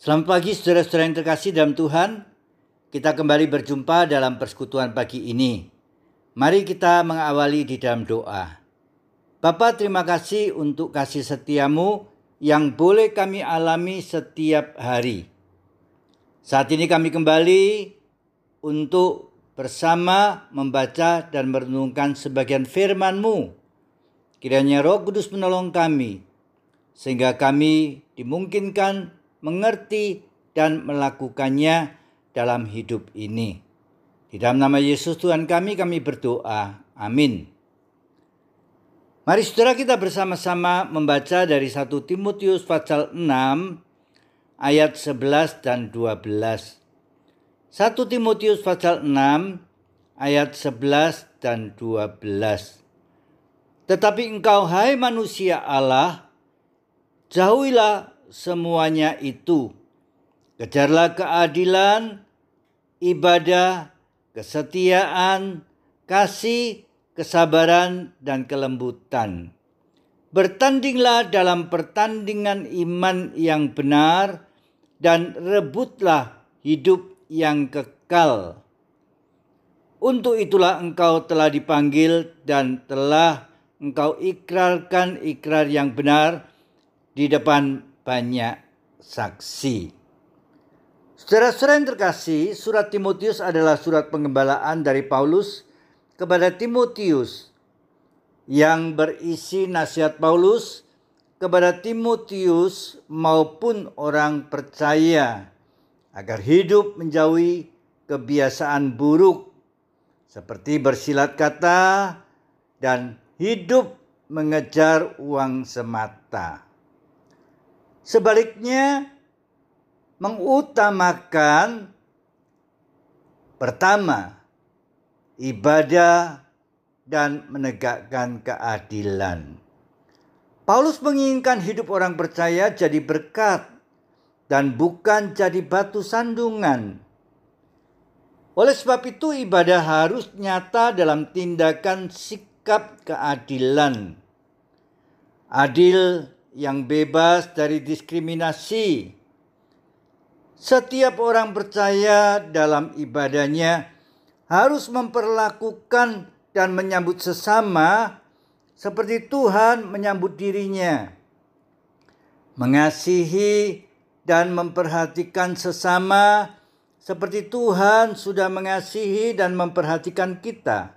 Selamat pagi saudara-saudara yang terkasih dalam Tuhan. Kita kembali berjumpa dalam persekutuan pagi ini. Mari kita mengawali di dalam doa. Bapa terima kasih untuk kasih setiamu yang boleh kami alami setiap hari. Saat ini kami kembali untuk bersama membaca dan merenungkan sebagian firman-Mu. Kiranya Roh Kudus menolong kami sehingga kami dimungkinkan mengerti dan melakukannya dalam hidup ini. Di dalam nama Yesus Tuhan kami, kami berdoa. Amin. Mari saudara kita bersama-sama membaca dari 1 Timotius pasal 6 ayat 11 dan 12. 1 Timotius pasal 6 ayat 11 dan 12. Tetapi engkau hai manusia Allah, jauhilah semuanya itu. Kejarlah keadilan, ibadah, kesetiaan, kasih, kesabaran, dan kelembutan. Bertandinglah dalam pertandingan iman yang benar, dan rebutlah hidup yang kekal. Untuk itulah engkau telah dipanggil dan telah engkau ikrarkan ikrar yang benar di depan banyak saksi. Saudara-saudara yang terkasih, surat Timotius adalah surat pengembalaan dari Paulus kepada Timotius yang berisi nasihat Paulus kepada Timotius maupun orang percaya agar hidup menjauhi kebiasaan buruk seperti bersilat kata dan hidup mengejar uang semata. Sebaliknya, mengutamakan pertama ibadah dan menegakkan keadilan. Paulus menginginkan hidup orang percaya jadi berkat dan bukan jadi batu sandungan. Oleh sebab itu, ibadah harus nyata dalam tindakan sikap keadilan. Adil yang bebas dari diskriminasi. Setiap orang percaya dalam ibadahnya harus memperlakukan dan menyambut sesama seperti Tuhan menyambut dirinya. Mengasihi dan memperhatikan sesama seperti Tuhan sudah mengasihi dan memperhatikan kita.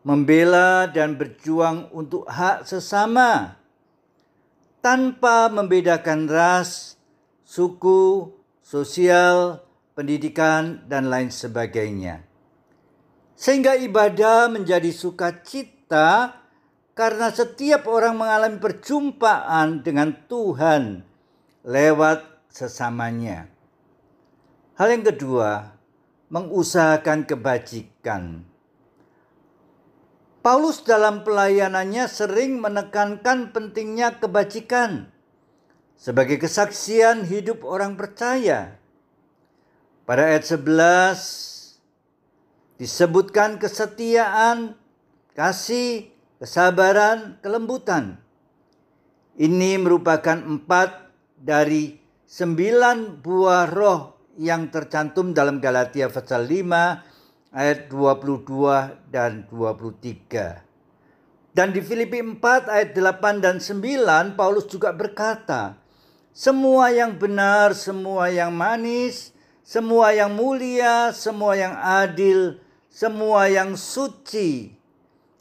Membela dan berjuang untuk hak sesama tanpa membedakan ras, suku, sosial, pendidikan, dan lain sebagainya. Sehingga ibadah menjadi sukacita karena setiap orang mengalami perjumpaan dengan Tuhan lewat sesamanya. Hal yang kedua, mengusahakan kebajikan. Paulus dalam pelayanannya sering menekankan pentingnya kebajikan sebagai kesaksian hidup orang percaya. Pada ayat 11 disebutkan kesetiaan, kasih, kesabaran, kelembutan. Ini merupakan empat dari sembilan buah roh yang tercantum dalam Galatia pasal 5 ayat 22 dan 23. Dan di Filipi 4 ayat 8 dan 9 Paulus juga berkata, semua yang benar, semua yang manis, semua yang mulia, semua yang adil, semua yang suci,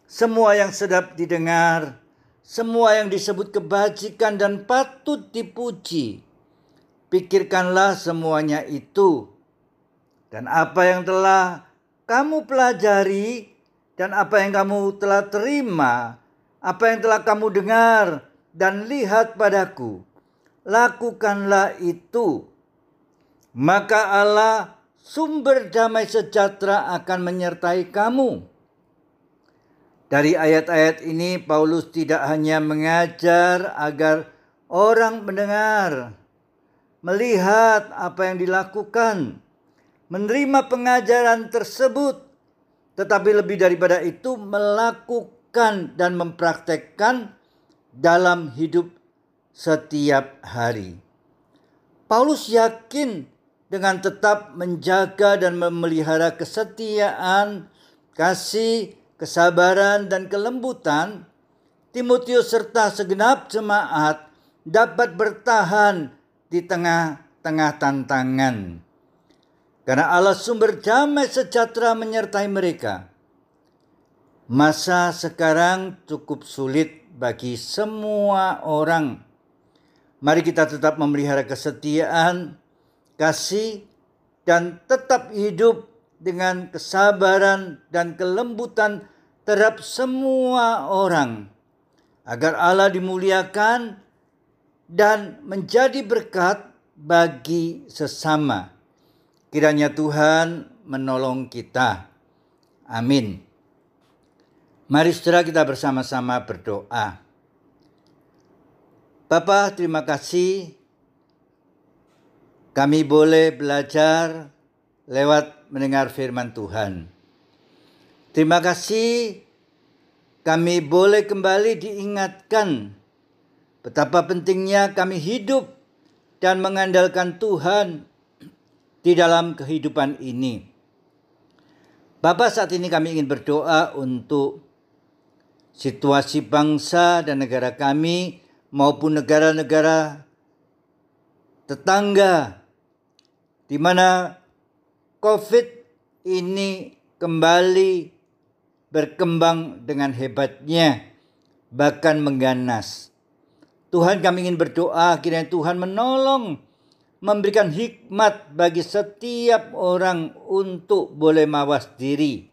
semua yang sedap didengar, semua yang disebut kebajikan dan patut dipuji. Pikirkanlah semuanya itu. Dan apa yang telah kamu pelajari dan apa yang kamu telah terima, apa yang telah kamu dengar dan lihat padaku, lakukanlah itu. Maka Allah sumber damai sejahtera akan menyertai kamu. Dari ayat-ayat ini Paulus tidak hanya mengajar agar orang mendengar, melihat apa yang dilakukan, menerima pengajaran tersebut, tetapi lebih daripada itu melakukan dan mempraktekkan dalam hidup setiap hari. Paulus yakin dengan tetap menjaga dan memelihara kesetiaan, kasih, kesabaran, dan kelembutan, Timotius serta segenap jemaat dapat bertahan di tengah-tengah tantangan. Karena Allah sumber damai sejahtera menyertai mereka. Masa sekarang cukup sulit bagi semua orang. Mari kita tetap memelihara kesetiaan, kasih, dan tetap hidup dengan kesabaran dan kelembutan terhadap semua orang. Agar Allah dimuliakan dan menjadi berkat bagi sesama. Kiranya Tuhan menolong kita. Amin. Mari saudara kita bersama-sama berdoa. Bapak terima kasih kami boleh belajar lewat mendengar firman Tuhan. Terima kasih kami boleh kembali diingatkan betapa pentingnya kami hidup dan mengandalkan Tuhan di dalam kehidupan ini. Bapak saat ini kami ingin berdoa untuk situasi bangsa dan negara kami maupun negara-negara tetangga di mana COVID ini kembali berkembang dengan hebatnya bahkan mengganas. Tuhan kami ingin berdoa kiranya Tuhan menolong memberikan hikmat bagi setiap orang untuk boleh mawas diri.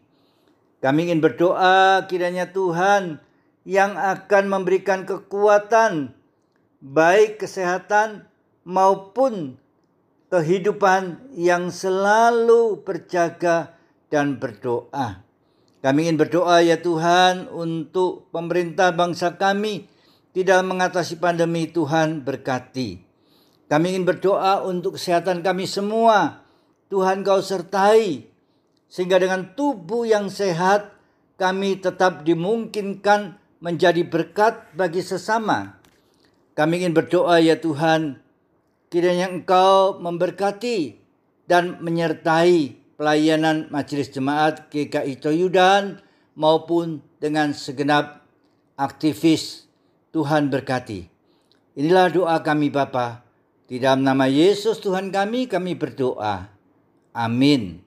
Kami ingin berdoa kiranya Tuhan yang akan memberikan kekuatan baik kesehatan maupun kehidupan yang selalu berjaga dan berdoa. Kami ingin berdoa ya Tuhan untuk pemerintah bangsa kami tidak mengatasi pandemi Tuhan berkati. Kami ingin berdoa untuk kesehatan kami semua. Tuhan kau sertai. Sehingga dengan tubuh yang sehat kami tetap dimungkinkan menjadi berkat bagi sesama. Kami ingin berdoa ya Tuhan. Kiranya engkau memberkati dan menyertai pelayanan majelis jemaat GKI Toyudan maupun dengan segenap aktivis Tuhan berkati. Inilah doa kami Bapak. Di dalam nama Yesus Tuhan kami, kami berdoa. Amin.